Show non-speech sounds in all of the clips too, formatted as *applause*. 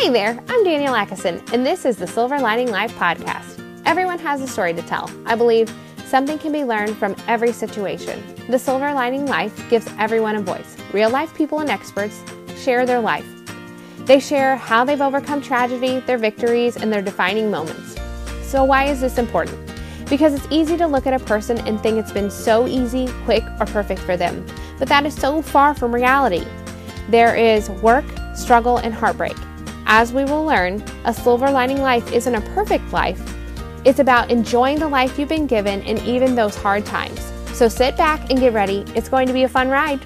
Hey there, I'm Danielle Atkisson, and this is the Silver Lining Life podcast. Everyone has a story to tell. I believe something can be learned from every situation. The Silver Lining Life gives everyone a voice. Real life people and experts share their life. They share how they've overcome tragedy, their victories, and their defining moments. So, why is this important? Because it's easy to look at a person and think it's been so easy, quick, or perfect for them. But that is so far from reality. There is work, struggle, and heartbreak. As we will learn, a silver lining life isn't a perfect life. It's about enjoying the life you've been given in even those hard times. So sit back and get ready. It's going to be a fun ride.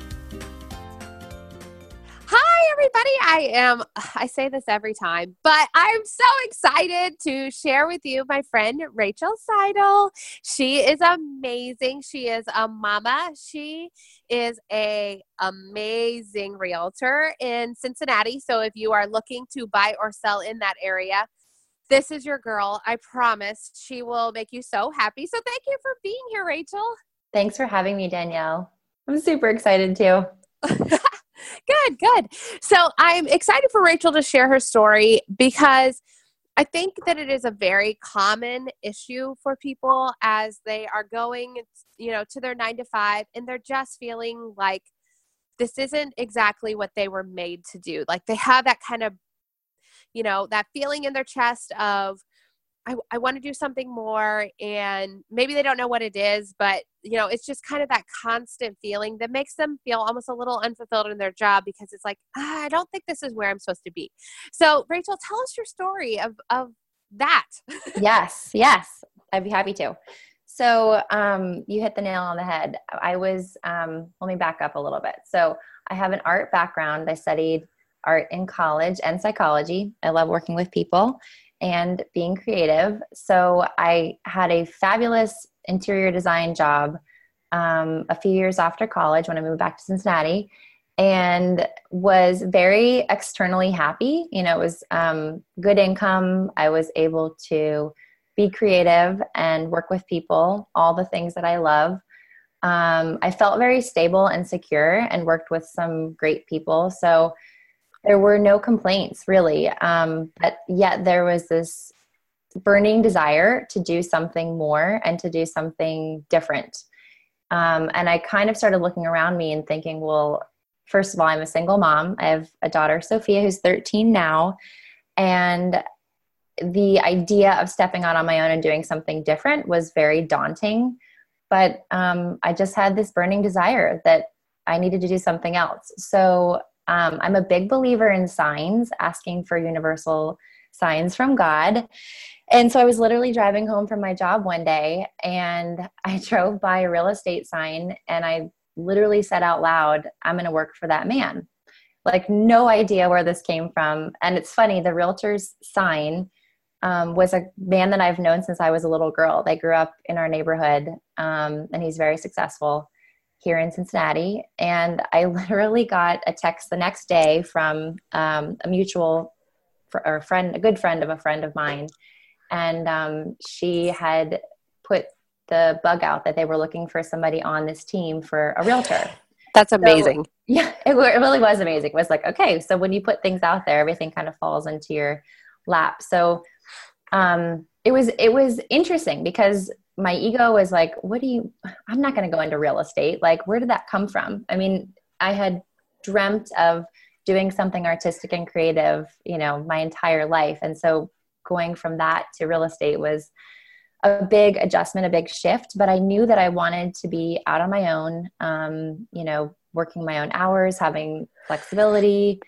Hi, everybody. I am, I say this every time, but I'm so excited to share with you my friend Rachael Seidel. She is amazing. She is a mama. She is a amazing realtor in Cincinnati. So if you are looking to buy or sell in that area, this is your girl. I promise she will make you so happy. So thank you for being here, Rachael. Thanks for having me, Danielle. I'm super excited too. *laughs* good, good. So I'm excited for Rachael to share her story because I think that it is a very common issue for people as they are going, you know, to their nine to five and they're just feeling like this isn't exactly what they were made to do. Like they have that kind of, you know, that feeling in their chest of, I, I want to do something more and maybe they don't know what it is but you know it's just kind of that constant feeling that makes them feel almost a little unfulfilled in their job because it's like ah, i don't think this is where i'm supposed to be. So rachael tell us your story of of that. *laughs* Yes yes i'd be happy to. So um, you hit the nail on the head. I was um, let me back up a little bit. So i have an art background. I studied art in college and psychology. I love working with people and being creative. So I had a fabulous interior design job um, a few years after college when I moved back to Cincinnati and was very externally happy. You know, it was um, good income. I was able to be creative and work with people, all the things that I love. Um, I felt very stable and secure and worked with some great people. So there were no complaints really. Um, but yet there was this burning desire to do something more and to do something different. Um, and i kind of started looking around me and thinking well first of all i'm a single mom. I have a daughter sophia who's 13 now. And the idea of stepping out on my own and doing something different was very daunting. But um, i just had this burning desire that i needed to do something else. So um, I'm a big believer in signs, asking for universal signs from God. And so I was literally driving home from my job one day and *laughs* I drove by a real estate sign and I literally said out loud, I'm going to work for that man. Like, no idea where this came from. And it's funny, the realtor's sign um, was a man that I've known since I was a little girl. They grew up in our neighborhood um, and he's very successful here in Cincinnati. And I *laughs* literally got a text the next day from um, a mutual fr- or friend, a good friend of a friend of mine. And um, she had put the bug out that they were looking for somebody on this team for a realtor. That's amazing. So, *laughs* yeah, it, it really was amazing. It was like, okay, so when you put things out there, everything kind of falls into your lap. So um, it was it was interesting because my ego was like, what do you, I'm not going to go into real estate. Like, where did that come from? I mean, I had dreamt of doing something artistic and creative, you know, my entire life. And so going from that to real estate was a big adjustment, a big shift. But I knew that I wanted to be out on my own, um, you know, working my own hours, having flexibility,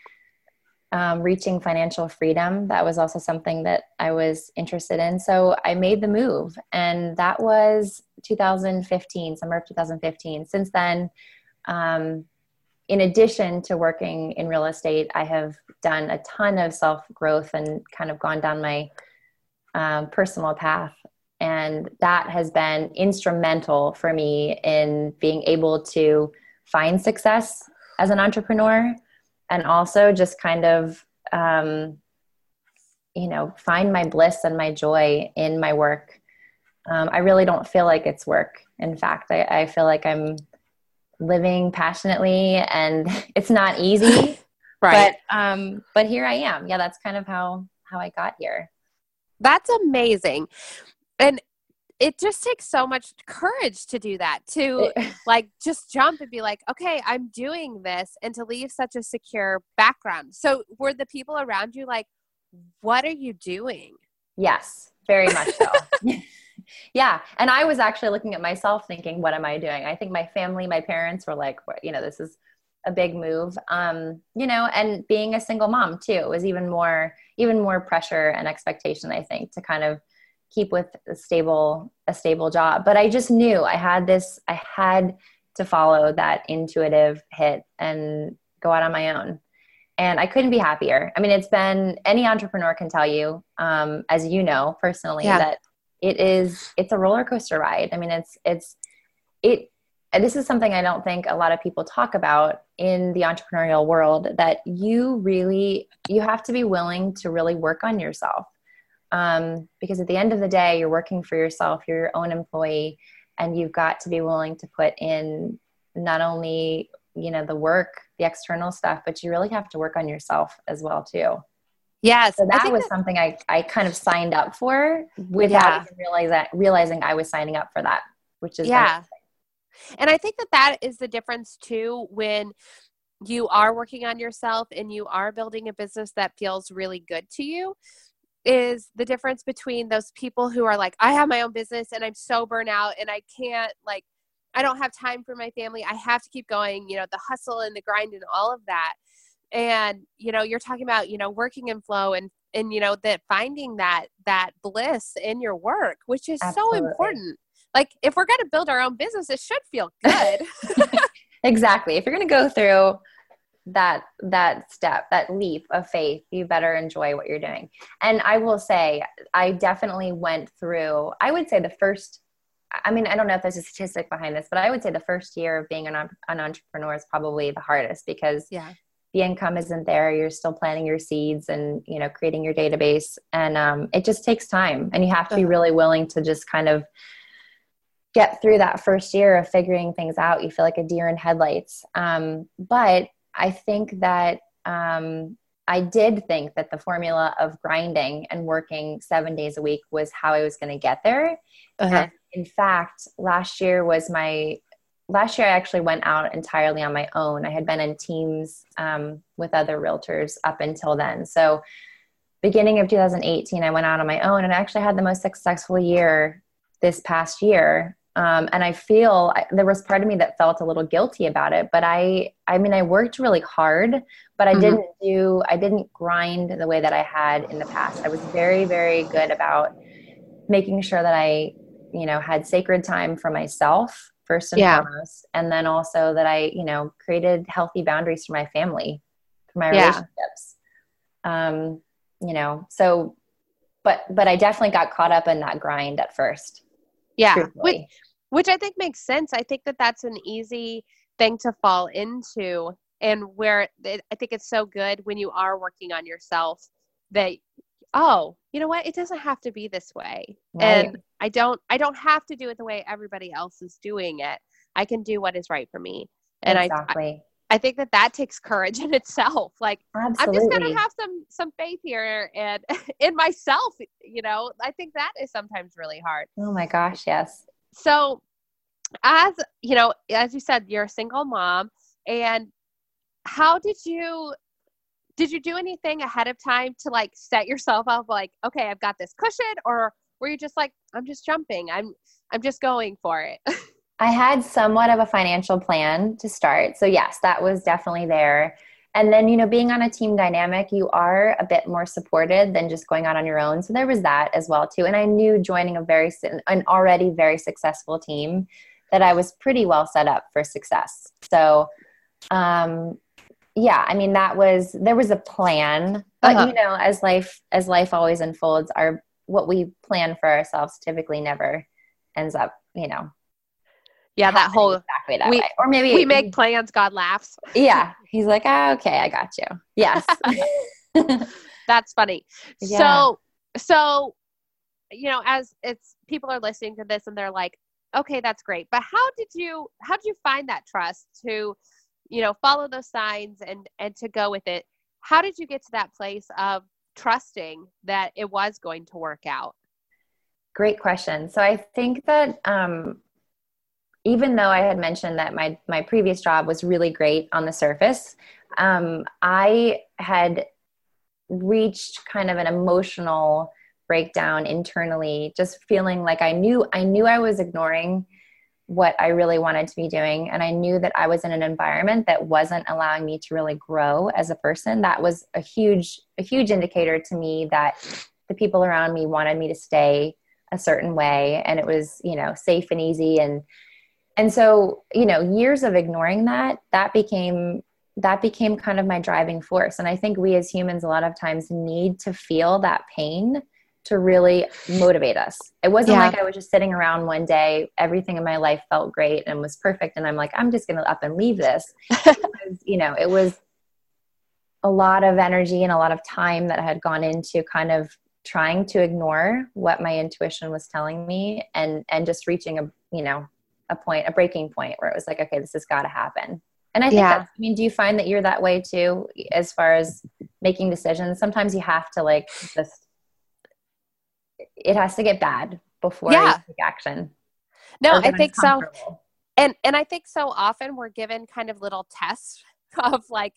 um, reaching financial freedom. That was also something that I was interested in. So I made the move, and that was 2015, summer of 2015. Since then, um, in addition to working in real estate, I have done a ton of self growth and kind of gone down my um, personal path. And that has been instrumental for me in being able to find success as an entrepreneur and also just kind of um, you know find my bliss and my joy in my work um, i really don't feel like it's work in fact I, I feel like i'm living passionately and *laughs* it's not easy *laughs* Right. But um, but here I am. Yeah, that's kind of how how I got here. That's amazing. And it just takes so much courage to do that to *laughs* like just jump and be like okay i'm doing this and to leave such a secure background. So were the people around you like what are you doing? Yes very much so. *laughs* *laughs* Yeah and i was actually looking at myself thinking what am i doing? I think my family my parents were like you know this is a big move. Um you know and being a single mom too was even more even more pressure and expectation i think to kind of keep with a stable a stable job. But i just knew i had this i had to follow that intuitive hit and go out on my own. And i couldn't be happier. I mean it's been any entrepreneur can tell you um, as you know personally yeah. that it is it's a roller coaster ride. I mean it's it's it and this is something i don't think a lot of people talk about in the entrepreneurial world that you really you have to be willing to really work on yourself um, because at the end of the day you're working for yourself you're your own employee and you've got to be willing to put in not only you know the work the external stuff but you really have to work on yourself as well too. Yes so that was that, something I, I kind of signed up for without yeah. even realizing, realizing i was signing up for that which is yeah. and i think that that is the difference too when you are working on yourself and you are building a business that feels really good to you is the difference between those people who are like, I have my own business and I'm so burnt out and I can't like I don't have time for my family. I have to keep going, you know, the hustle and the grind and all of that. And, you know, you're talking about, you know, working in flow and and you know that finding that that bliss in your work, which is Absolutely. so important. Like if we're going to build our own business, it should feel good. *laughs* exactly. If you're going to go through that that step that leap of faith you better enjoy what you're doing. And i will say i definitely went through i would say the first i mean i don't know if there's a statistic behind this but i would say the first year of being an, an entrepreneur is probably the hardest because yeah. the income isn't there. You're still planting your seeds and you know creating your database. And um, it just takes time. And you have to be really willing to just kind of get through that first year of figuring things out. You feel like a deer in headlights. Um, but I think that um, I did think that the formula of grinding and working seven days a week was how I was going to get there. Uh-huh. in fact, last year was my last year. I actually went out entirely on my own. I had been in teams um, with other realtors up until then. So, beginning of 2018, I went out on my own, and I actually had the most successful year this past year um, and I feel I, there was part of me that felt a little guilty about it, but I, I mean, I worked really hard, but I mm-hmm. didn't do, I didn't grind the way that I had in the past. I was very, very good about making sure that I, you know, had sacred time for myself first and yeah. foremost, and then also that I, you know, created healthy boundaries for my family, for my yeah. relationships. Um, you know, so, but, but I definitely got caught up in that grind at first. Yeah. Which, which I think makes sense. I think that that's an easy thing to fall into and where it, I think it's so good when you are working on yourself that oh, you know what? It doesn't have to be this way. Right. And I don't I don't have to do it the way everybody else is doing it. I can do what is right for me. And exactly. I, I think that that takes courage *laughs* in itself. Like Absolutely. I'm just to have some some faith here and *laughs* in myself, you know. I think that is sometimes really hard. Oh my gosh, yes so as you know as you said you're a single mom and how did you did you do anything ahead of time to like set yourself up like okay i've got this cushion or were you just like i'm just jumping i'm i'm just going for it? *laughs* I had somewhat of a financial plan to start so yes that was definitely there and then you know being on a team dynamic you are a bit more supported than just going out on your own. So there was that as well too. And i knew joining a very an already very successful team that i was pretty well set up for success. So um yeah i mean that was there was a plan. But uh-huh. you know as life as life always unfolds our what we plan for ourselves typically never ends up you know yeah, that whole exactly that we, way. Or maybe we make plans, God laughs. Yeah. He's like, oh, okay, I got you. Yes. *laughs* *laughs* That's funny. Yeah. So so you know, as it's people are listening to this and they're like, okay, that's great. But how did you how did you find that trust to, you know, follow those signs and and to go with it? how did you get to that place of trusting that it was going to work out? Great question. So I think that um, even though I had mentioned that my my previous job was really great on the surface, um, I had reached kind of an emotional breakdown internally, just feeling like I knew I knew I was ignoring what I really wanted to be doing. And I knew that I was in an environment that wasn't allowing me to really grow as a person. That was a huge, a huge indicator to me that the people around me wanted me to stay a certain way and it was, you know, safe and easy. And and so, you know, years of ignoring that, that became that became kind of my driving force. And I think we as humans a lot of times need to feel that pain to really motivate us. It wasn't yeah. like I was just sitting around one day, everything in my life felt great and was perfect. And I'm like, I'm just going to up and leave this. *laughs* was, you know, it was a lot of energy and a lot of time that had gone into kind of trying to ignore what my intuition was telling me and, and just reaching a, you know, a point, a breaking point where it was like, okay, this has got to happen. And I think yeah. I mean, do you find that you're that way too, as far as making decisions? Sometimes you have to like just it has to get bad before yeah. you take action. No, I think so. And and I think so often we're given kind of little tests *laughs* of like,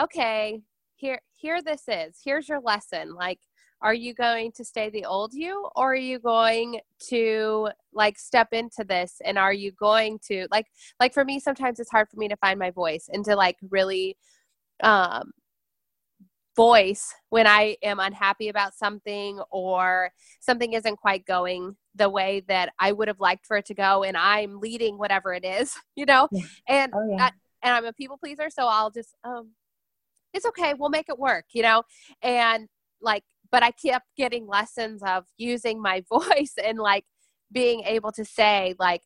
okay, here here this is. Here's your lesson. Like, are you going to stay the old you or are you going to like step into this and are you going to like like for me sometimes it's hard for me to find my voice and to like really um voice when I am unhappy about something or something isn't quite going the way that I would have liked for it to go and I'm leading whatever it is, *laughs* you know? Yeah. And oh, yeah. I, and I'm a people pleaser, so I'll just um it's okay, we'll make it work, you know? And like but I kept getting lessons of using my *laughs* voice and like being able to say like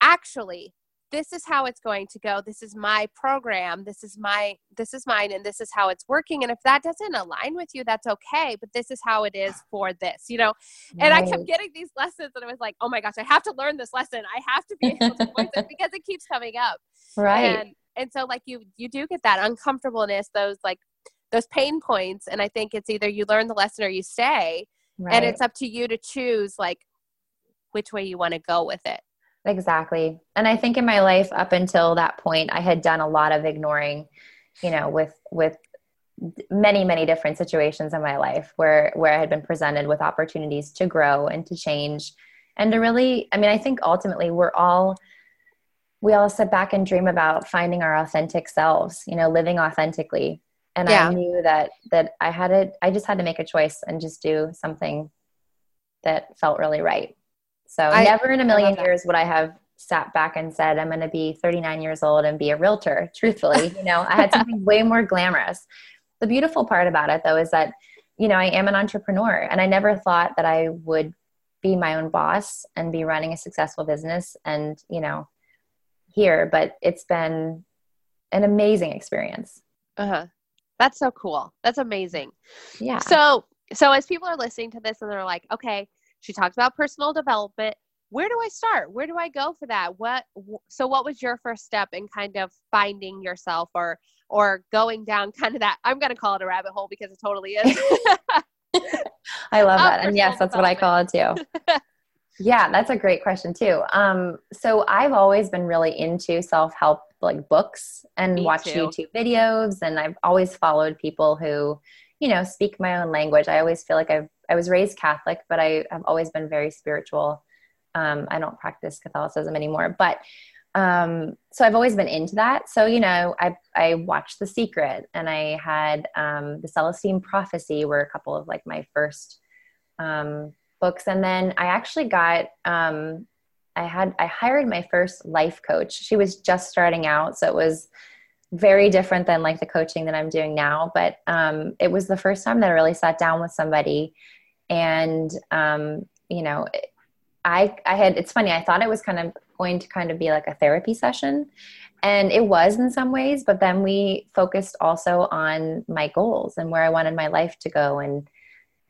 actually this is how it's going to go. This is my program. This is my this is mine and this is how it's working. And if that doesn't align with you that's okay but this is how it is for this you know? And right. i kept getting these lessons and i was like oh my gosh i have to learn this lesson. I have to be *laughs* able to voice it because it keeps coming up. Right. And and so like you you do get that uncomfortableness those like those pain points and i think it's either you learn the lesson or you stay right. and it's up to you to choose like which way you want to go with it Exactly. And I think in my life up until that point I had done a lot of ignoring, you know, with with many many different situations in my life where where I had been presented with opportunities to grow and to change and to really I mean I think ultimately we're all we all sit back and dream about finding our authentic selves, you know, living authentically. And yeah. I knew that that I had it I just had to make a choice and just do something that felt really right. So I, never in a million years would I have sat back and said, I'm going to be 39 years old and be a realtor. *laughs* Truthfully, you know, I had *laughs* something way more glamorous. The beautiful part about it though is that, you know, I am an entrepreneur and I never thought that I would be my own boss and be running a successful business and, you know, here, but it's been an amazing experience. Uh-huh. That's so cool. That's amazing. Yeah. So, so as people are listening to this and they're like, okay, she talked about personal development. Where do I start? Where do I go for that? What so what was your first step in kind of finding yourself or or going down *laughs* kind of that I'm going to call it a rabbit hole because it totally is. *laughs* I love that. And yes, that's what I call it too. *laughs* yeah, that's a great question too. Um, so I've always been really into self-help like books and Me watch too. YouTube videos and I've always followed people who, you know, speak my own language. I always feel like I've I was raised Catholic, but I have always been very spiritual. Um, I don't practice Catholicism anymore, but um, so I've always been into that. So you know, I I watched The Secret, and I had um, the Celestine Prophecy were a couple of like my first um, books, and then I actually got um, I had I hired my first life coach. She was just starting out, so it was very different than like the coaching that I'm doing now. But um, it was the first time that I really sat down with somebody and um, you know i i had it's funny i thought it was kind of going to kind of be like a therapy session and it was in some ways but then we focused also on my goals and where i wanted my life to go and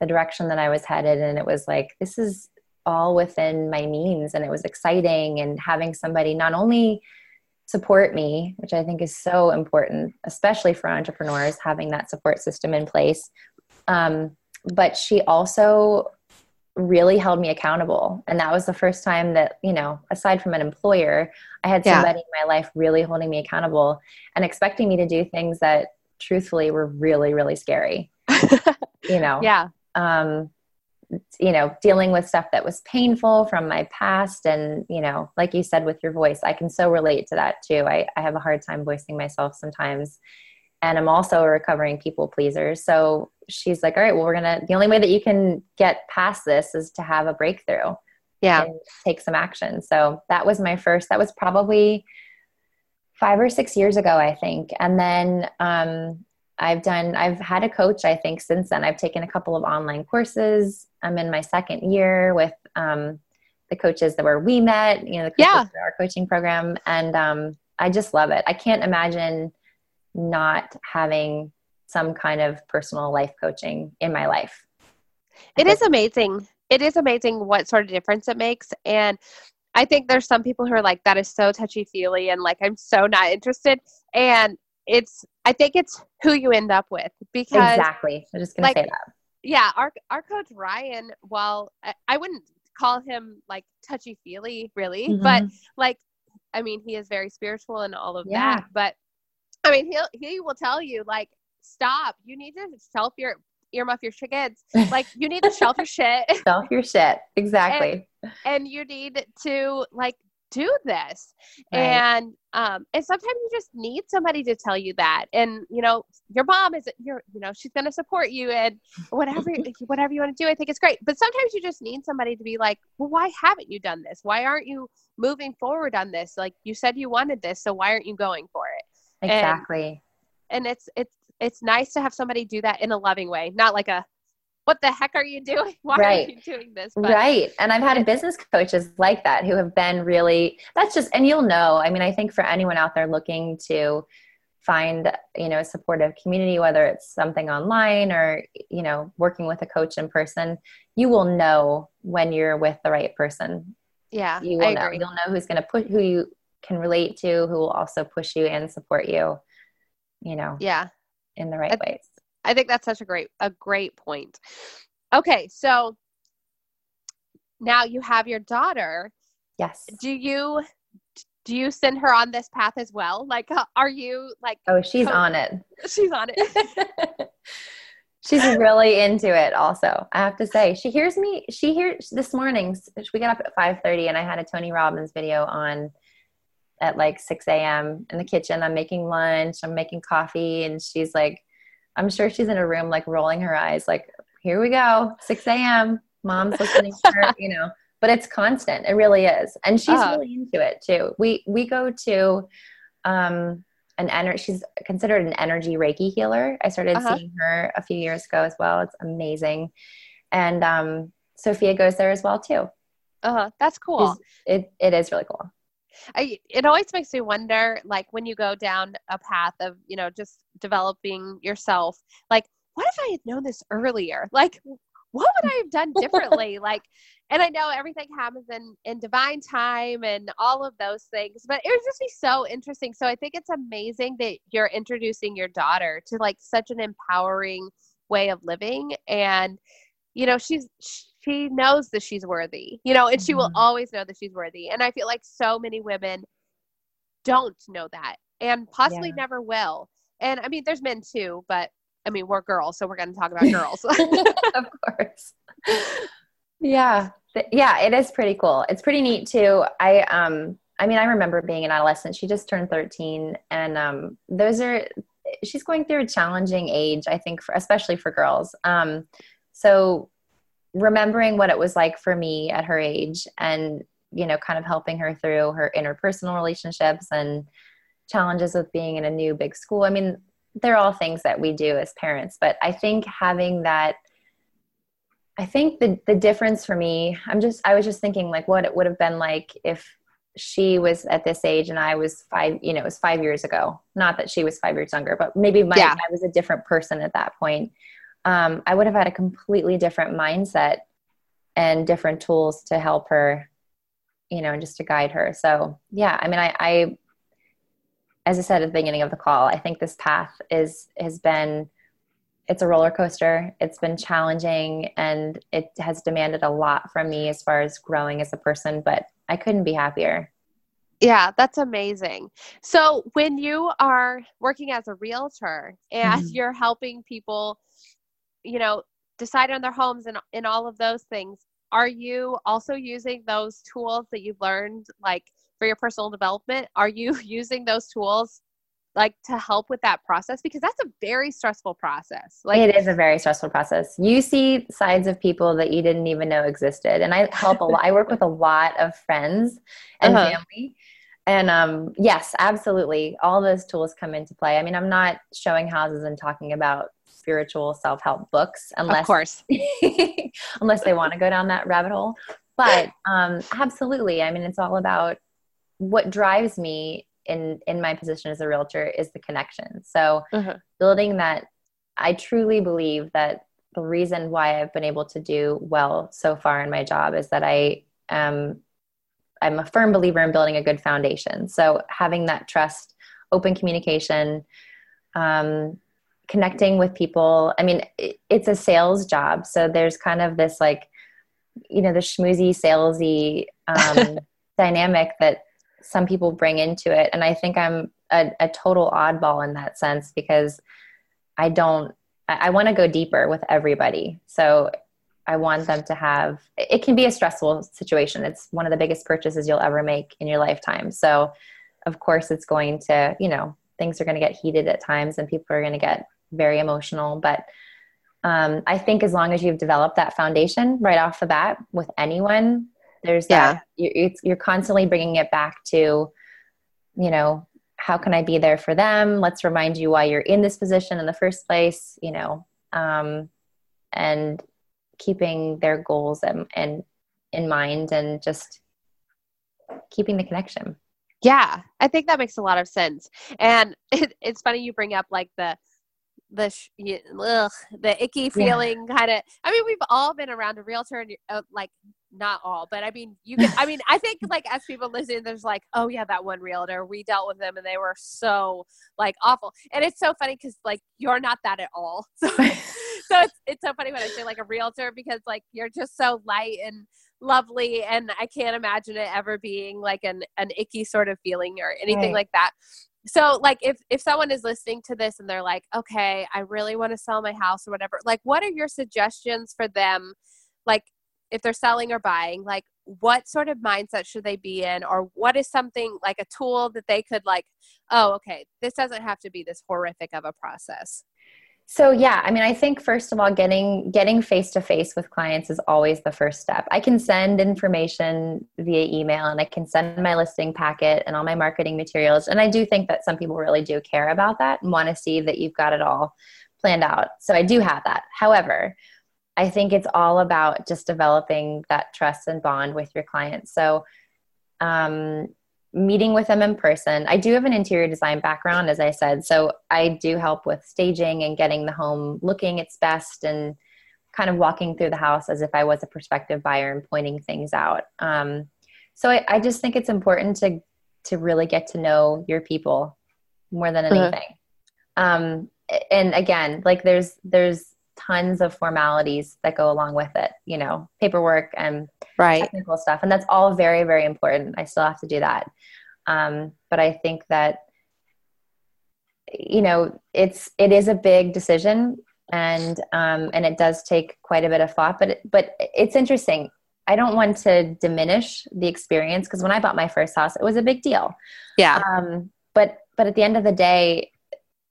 the direction that i was headed and it was like this is all within my means and it was exciting and having somebody not only support me, which I think is so important, especially for entrepreneurs, having that support system in place. Um, but she also really held me accountable. And that was the first time that, you know, aside from an employer, I had somebody yeah. in my life really holding me accountable and expecting me to do things that truthfully were really, really scary. *laughs* you know? Yeah. Um, you know, dealing with stuff that was painful from my past. And, you know, like you said with your voice, I can so relate to that too. I, I have a hard time voicing myself sometimes. And I'm also a recovering people pleaser. So she's like, all right, well, we're going to, the only way that you can get past this is to have a breakthrough. Yeah. take some action. So that was my first, that was probably five or six years ago, I think. And then, um, I've done, I've had a coach, I think, since then. I've taken a couple of online courses. I'm in my second year with um, the coaches that where we met, you know, the coaches yeah. our coaching program. And um, I just love it. I can't imagine not having some kind of personal life coaching in my life. It is amazing. It is amazing what sort of difference it makes. And I think there's some people who are like, that is so touchy feely and like, I'm so not interested. And it's, I think it's who you end up with because. Exactly. I'm just going like, to say that. Yeah. Our, our coach Ryan, well, I, I wouldn't call him like touchy feely really, mm-hmm. but like, I mean, he is very spiritual and all of yeah. that, but I mean, he'll, he will tell you like, stop. You need to shelf your earmuff your kids. *laughs* Like you need to shelf your shit. Shelf your shit. Exactly. And, and you need to like do this. Right. And um and sometimes you just need somebody to tell you that. And you know, your mom is you're you know, she's gonna support you and whatever *laughs* whatever you want to do, I think it's great. But sometimes you just need somebody to be like, Well, why haven't you done this? Why aren't you moving forward on this? Like you said you wanted this, so why aren't you going for it? Exactly. And, and it's it's it's nice to have somebody do that in a loving way, not like a what the heck are you doing? *laughs* Why right. are you doing this? But, right. And I've had business coaches like that who have been really that's just and you'll know. I mean, I think for anyone out there looking to find, you know, a supportive community, whether it's something online or, you know, working with a coach in person, you will know when you're with the right person. Yeah. You will know. You'll know who's gonna put who you can relate to, who will also push you and support you. You know. Yeah in the right I, ways. I think that's such a great a great point. Okay, so now you have your daughter. Yes. Do you do you send her on this path as well? Like uh, are you like Oh, she's co- on it. *laughs* She's on it. *laughs* she's really into it also i have to say she hears me she hears this morning we got up at 5.30 and i had a tony robbins video on at like 6 a.m. in the kitchen. I'm making lunch, I'm making coffee, and she's like, I'm sure she's in a room like rolling her eyes, like, here we go, 6 a.m. Mom's listening to her, you know. But it's constant. It really is. And she's uh-huh. really into it too. We we go to um an energy she's considered an energy Reiki healer. I started uh-huh. seeing her a few years ago as well. It's amazing. And um Sophia goes there as well too. Uh-huh. That's cool. It it is really cool. I, it always makes me wonder, like when you go down a path of, you know, just developing yourself, like, what if I had known this earlier? Like, what would I have done differently? *laughs* like, and I know everything happens in, in divine time and all of those things, but it would just be so interesting. So I think it's amazing that you're introducing your daughter to like such an empowering way of living. And, you know, she's, she knows that she's worthy, you know, and she will mm-hmm. always know that she's worthy. And I feel like so many women don't know that and possibly yeah. never will. And I mean, there's men too, but I mean, we're girls, so we're going to talk about *laughs* girls. *laughs* of course. Yeah. Yeah, it is pretty cool. It's pretty neat too. I, um, I mean, I remember being an adolescent. She just turned 13 and, um, those are, she's going through a challenging age, I think, for, especially for girls. Um, so remembering what it was like for me at her age and you know kind of helping her through her interpersonal relationships and challenges with being in a new big school. I mean they're all things that we do as parents but i think having that i think the the difference for me i'm just i was just thinking like what it would have been like if she was at this age and i was five you know it was five years ago. Not that she was five years younger but maybe my, yeah. i was a different person at that point um, I would have had a completely different mindset and different tools to help her, you know, and just to guide her. So yeah, I mean, I, I as I said at the beginning of the call, I think this path is has been it's a roller coaster. It's been challenging and it has demanded a lot from me as far as growing as a person, but I couldn't be happier. Yeah, that's amazing. So, when you are working as a realtor and mm-hmm. you're helping people, you know, decide on their homes and, and all of those things, are you also using those tools that you've learned, like for your personal development? Are you *laughs* using those tools like to help with that process? Because that's a very stressful process. Like it is a very stressful process. You see sides of people that you didn't even know existed. And i help a lot i work with a lot of friends and uh-huh. family and um, yes absolutely. All those tools come into play. I mean i'm not showing houses and talking about spiritual self-help books unless of course. *laughs* unless they want to go down that rabbit hole. But um, absolutely. I mean it's all about what drives me in in my position as a realtor is the connection. So uh-huh. building that, I truly believe that the reason why I've been able to do well so far in my job is that I am I'm a firm believer in building a good foundation. So having that trust, open communication, um, connecting with people. I mean, it, it's a sales job, so there's kind of this like, you know, the schmoozy, salesy um, *laughs* dynamic that some people bring into it. And I think I'm a, a total oddball in that sense because I don't, I, I want to go deeper with everybody. So I want them to have, it can be a stressful situation. It's one of the biggest purchases you'll ever make in your lifetime. So, of course, it's going to, you know, things are going to get heated at times and people are going to get very emotional. But um, I think as long as you've developed that foundation right off the bat with anyone, there's that yeah. you're, you're constantly bringing it back to you know how can i be there for them let's remind you why you're in this position in the first place you know um, and keeping their goals and, and in mind and just keeping the connection yeah i think that makes a lot of sense and *laughs* it, it's funny you bring up like the the sh- ugh, the icky feeling yeah. kind of i mean we've all been around a realtor and uh, like not all, but I mean, you can, I mean, I think like as people listen, there's like, oh yeah, that one realtor, we dealt with them and they were so like awful. And it's so funny because like you're not that at all. *laughs* So, so it's, it's so funny when I say like a realtor because like you're just so light and lovely. And I can't imagine it ever being like an, an icky sort of feeling or anything right. like that. So like if, if someone is listening to this and they're like, okay, I really want to sell my house or whatever, like what are your suggestions for them? Like if they're selling or buying like what sort of mindset should they be in or what is something like a tool that they could like oh okay this doesn't have to be this horrific of a process so yeah i mean i think first of all getting getting face to face with clients is always the first step. I can send information via email and i can send my listing packet and all my marketing materials and i do think that some people really do care about that and want to see that you've got it all planned out. So i do have that. However I think it's all about just developing that trust and bond with your clients. So, um, meeting with them in person. I do have an interior design background, as I said, so I do help with staging and getting the home looking its best and kind of walking through the house as if I was a prospective buyer and pointing things out. Um, so I, I, just think it's important to to really get to know your people more than uh-huh. anything. Um, and again, like there's there's tons of formalities that go along with it, you know, paperwork and right. technical stuff. And that's all very, very important. I still have to do that. Um, but I think that, you know, it's, it is a big decision and, um, and it does take quite a bit of thought, but, it, but it's interesting. I don't want to diminish the experience because when I bought my first house, it was a big deal. Yeah. Um, but, but at the end of the day,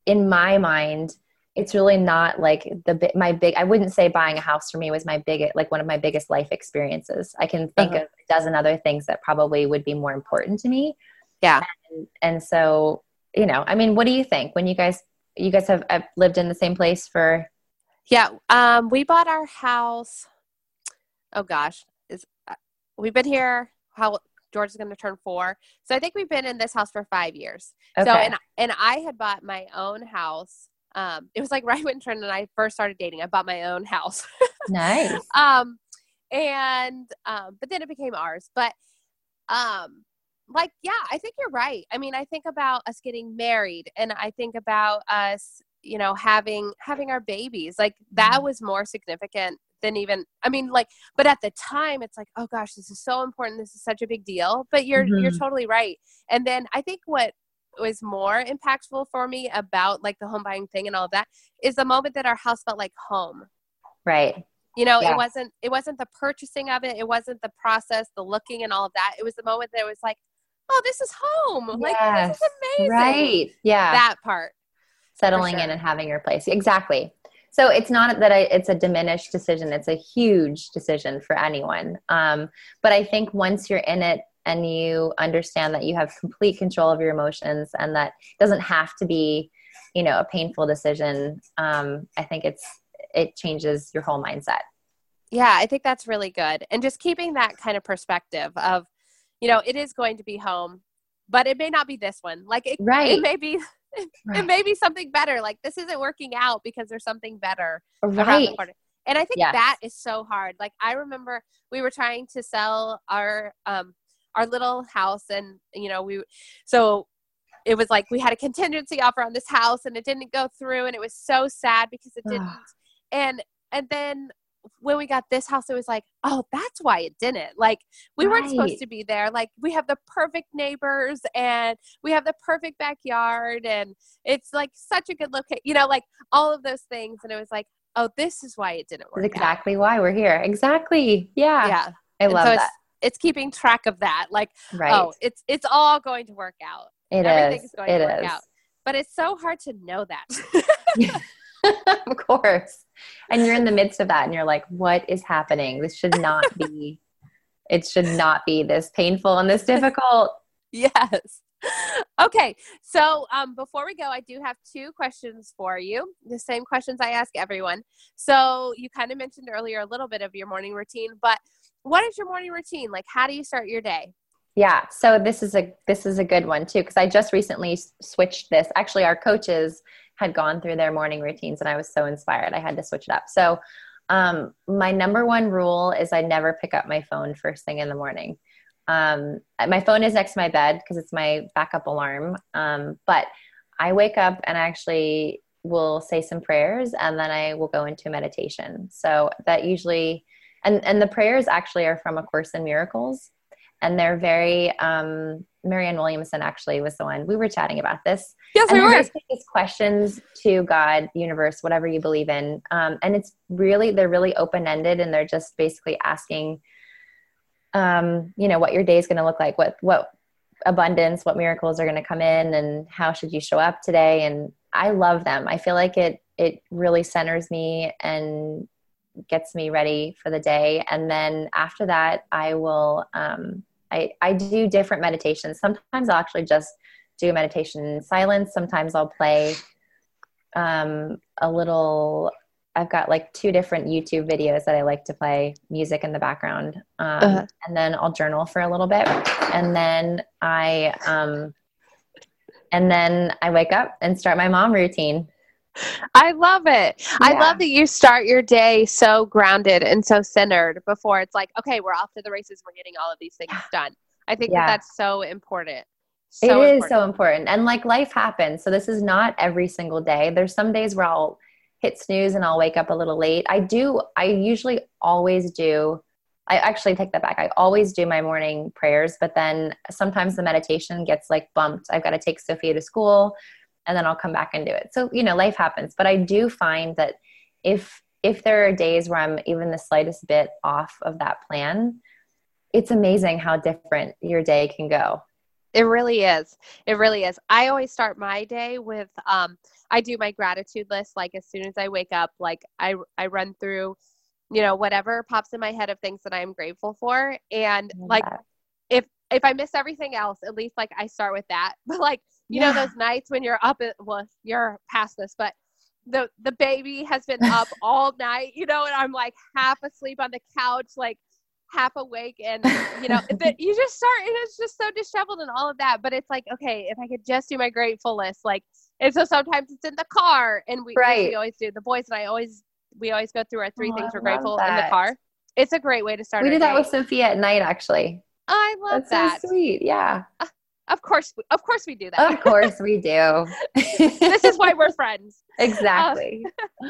in my mind, it's really not like the my big i wouldn't say buying a house for me was my big like one of my biggest life experiences i can think uh-huh. of a dozen other things that probably would be more important to me yeah and, and so you know i mean what do you think when you guys you guys have, lived in the same place for yeah um we bought our house oh gosh is uh, we've been here how George is going to turn four. So I think we've been in this house for five years. Okay. So and and I had bought my own house um, it was like *laughs* right when Trent and I first started dating. I bought my own house. nice. *laughs* Um, and um, but then it became ours. But um, like yeah i think you're right i mean i think about us getting married and i think about us you know having having our babies like that Mm-hmm. was more significant than even i mean like but at the time it's like oh gosh this is so important this is such a big deal but you're you're Mhm. totally right and then i think what was more impactful for me about like the home buying thing and all of that is the moment that our house felt like home Right. you know Yeah. it wasn't it wasn't the purchasing of it it wasn't the process the looking and all of that it was the moment that it was like oh this is home like this is amazing Right. Yeah. that part Settling sure. in and having your place. Exactly. So it's not that I, it's a diminished decision. It's a huge decision for anyone. Um, but I think once you're in it and you understand that you have complete control of your emotions and that it doesn't have to be, you know, a painful decision. Um, I think it's, it changes your whole mindset. yeah i think that's really good and just keeping that kind of perspective of you know it is going to be home but it may not be this one like it, Right. it may be it may be something better like this isn't working out because there's something better Right. And I think Yes. that is so hard. Like I remember we were trying to sell our um our little house and you know we so it was like we had a contingency offer on this house and it didn't go through and it was so sad because it didn't. and and then when we got this house it was like oh that's why it didn't like we weren't supposed to be there like we have the perfect neighbors and we have the perfect backyard and it's like such a good location you know like all of those things and it was like oh this is why it didn't work That's exactly why we're here. Exactly. Yeah. yeah I And love so that. It's keeping track of that like Right. oh it's it's all going to work out it everything is. is going It to work is. out but it's so hard to know that *laughs* *laughs* of course. And you're in the midst of that and you're like, what is happening? This should not be, it should not be this painful and this difficult. *laughs* yes. Okay, so um, before we go, I do have two questions for you. The same questions I ask everyone. So you kind of mentioned earlier a little bit of your morning routine, but what is your morning routine? Like, how do you start your day? Yeah. So this is a, this is a good one too. Cause I just recently switched this. Actually, our coaches had gone through their morning routines and I was so inspired. I had to switch it up. So um, my number one rule is I never pick up my phone first thing in the morning. Um, my phone is next to my bed because it's my backup alarm. Um, but I wake up and I actually will say some prayers and then I will go into meditation. So that usually, and, and the prayers actually are from A Course in Miracles. And they're very, um, Marianne Williamson actually was the one. We were chatting about this Yes, and they're basically just questions to God, universe, whatever you believe in. Um, and it's really, they're really open ended and they're just basically asking, um, you know, what your day is going to look like, what, what abundance, what miracles are going to come in and how should you show up today. And I love them. I feel like it, it really centers me and gets me ready for the day. And then after that, I will, um, I, I do different meditations. Sometimes I'll actually just do a meditation in silence. Sometimes I'll play um, a little. I've got like two different YouTube videos that I like to play music in the background, um, Uh-huh. and then I'll journal for a little bit, and then I um, and then I wake up and start my mom routine. *laughs* I love it. I love that you start your day so grounded and so centered before it's like, okay, we're off to the races. We're getting all of these things *sighs* done. I think Yeah. that that's so important. it So is important. so important. And like life happens. So this is not every single day. There's some days where I'll hit snooze and I'll wake up a little late. I do, I usually always do. I actually take that back. I always do my morning prayers, but then sometimes the meditation gets like bumped. I've got to take Sophia to school and then I'll come back and do it. So, you know, life happens. But I do find that if if there are days where I'm even the slightest bit off of that plan, it's amazing how different your day can go. It really is. It really is. I always start my day with um I do my gratitude list like as soon as I wake up like I I run through you know whatever pops in my head of things that I am grateful for and like that. if if I miss everything else at least like I start with that. *laughs* But like you know those nights when you're up at well you're past this but the the baby has been *laughs* up all night you know and I'm like half asleep on the couch like half awake and you know the, you just start and it's just so disheveled and all of that but it's like okay if i could just do my grateful list like and so sometimes it's in the car and we, Right. we always do the boys and i always we always go through our three Oh, things we're grateful in the car it's a great way to start we do that day. with Sophia at night, actually. I love That's that. so sweet. Yeah. Uh, Of course, we- of course we do that. Of course we do. *laughs* this is why we're friends. *laughs* exactly. *laughs*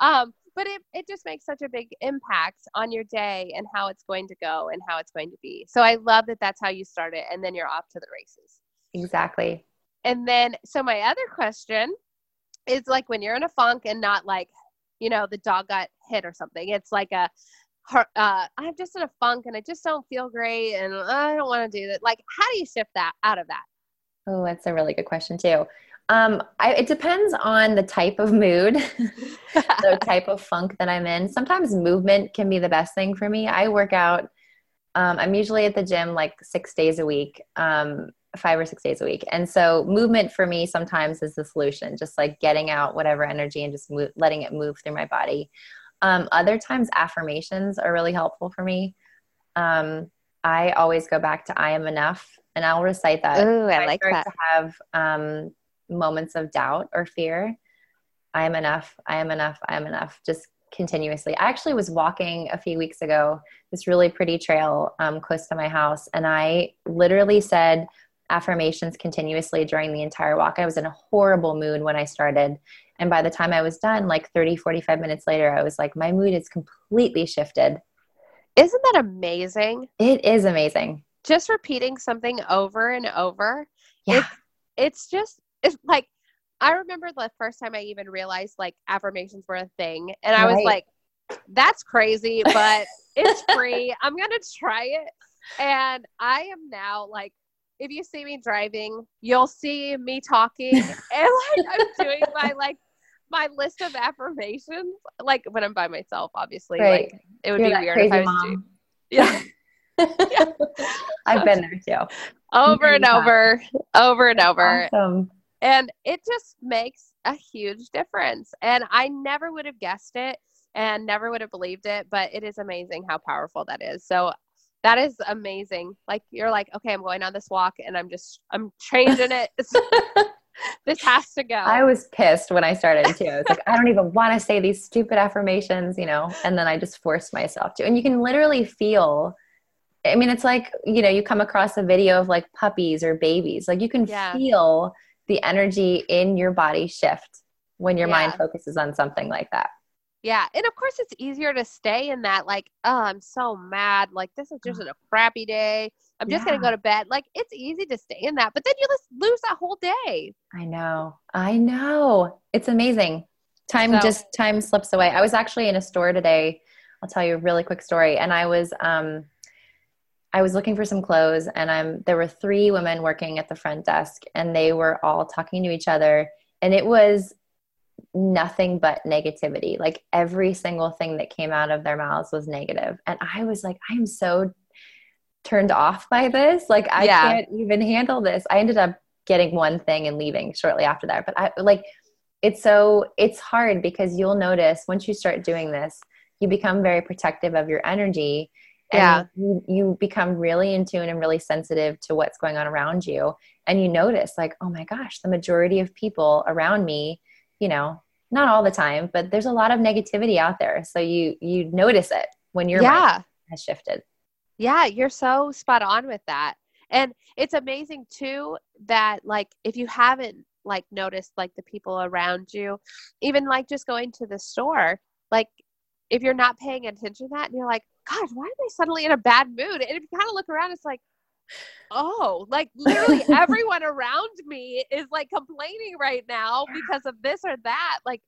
Um, but it, it just makes such a big impact on your day and how it's going to go and how it's going to be. So I love that that's how you start it, and then you're off to the races. exactly. And then, so my other question is like when you're in a funk and not like, you know, the dog got hit or something. It's like a, uh, I'm just in a funk and I just don't feel great and I don't want to do that. Like, how do you shift that out of that? Oh, that's a really good question too. Um, I, it depends on the type of mood, *laughs* the *laughs* type of funk that I'm in. Sometimes movement can be the best thing for me. I work out. Um, I'm usually at the gym like six days a week, um, five or six days a week, and so movement for me sometimes is the solution. Just like getting out whatever energy and just move, letting it move through my body. Um, other times, affirmations are really helpful for me. Um, I always go back to "I am enough," and I'll recite that Ooh, I I like start that. to have um, moments of doubt or fear. I am enough. I am enough. I am enough. Just continuously. I actually was walking a few weeks ago, this really pretty trail um, close to my house, and I literally said affirmations continuously during the entire walk. I was in a horrible mood when I started. And by the time I was done, like 30, 45 minutes later, I was like, my mood is completely shifted. Isn't that amazing? It is amazing. Just repeating something over and over. Yeah. It's, it's just, it's like, I remember the first time I even realized like affirmations were a thing. And I was like, that's crazy, *laughs* but it's free. I'm going to try it. And I am now like, if you see me driving, you'll see me talking *laughs* and like I'm doing my like my list of affirmations. Like when I'm by myself, obviously. Right. Like it would You're be weird if I was mom. yeah. *laughs* I've been there too. over and over, over and over. Awesome. And it just makes a huge difference. And I never would have guessed it and never would have believed it, but it is amazing how powerful that is. So that is amazing. Like you're like, okay, I'm going on this walk and I'm just I'm changing it. *laughs* *laughs* *laughs* this has to go. I was pissed when I started too. It's like, I don't even want to say these stupid affirmations, you know, and then I just forced myself to. And you can literally feel, I mean, it's like, you know, you come across a video of like puppies or babies, like you can Yeah. feel the energy in your body shift when your mind focuses on something like that. Yeah. And of course, it's easier to stay in that, like, oh, I'm so mad. Like, this is just a crappy day. I'm just going to go to bed. Like, it's easy to stay in that. But then you just lose that whole day. I know. I know. It's amazing. Time So- just time slips away. I was actually in a store today. I'll tell you a really quick story. And I was um I was looking for some clothes and I'm there were three women working at the front desk and they were all talking to each other and it was nothing but negativity. Like every single thing that came out of their mouths was negative. And I was like, I'm so turned off by this. Like I Yeah. can't even handle this. I ended up getting one thing and leaving shortly after that. But I like it's so it's hard because you'll notice once you start doing this, you become very protective of your energy. And Yeah. you, you become really in tune and really sensitive to what's going on around you. And you notice, like, oh my gosh, the majority of people around me, you know, not all the time, but there's a lot of negativity out there. So you you notice it when your mind yeah. has shifted. Yeah. You're so spot on with that. And it's amazing too that, like, if you haven't like noticed like the people around you, even like just going to the store, like, if you're not paying attention to that and you're like, gosh, why am I suddenly in a bad mood? And if you kind of look around, it's like, oh, like literally everyone around me is like complaining right now because of this or that. Like,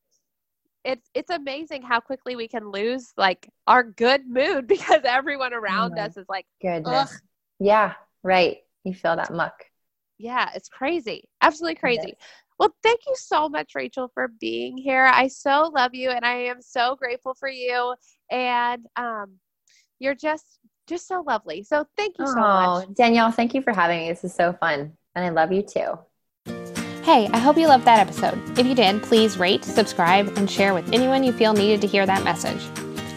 it's it's amazing how quickly we can lose like our good mood *laughs* because everyone around my us is like, Goodness. ugh, Yeah, right. You feel that muck. yeah, it's crazy, absolutely crazy. Well, thank you so much, Rachael, for being here. I so love you, and I am so grateful for you. And um, you're just just so lovely. So thank you so much. Oh, Danielle, thank you for having me. This is so fun. And I love you too. Hey, I hope you loved that episode. If you did, please rate, subscribe, and share with anyone you feel needed to hear that message.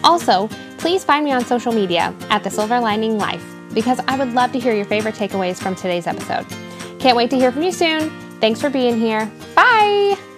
Also, please find me on social media at The Silver Lining Life because I would love to hear your favorite takeaways from today's episode. Can't wait to hear from you soon. Thanks for being here. Bye!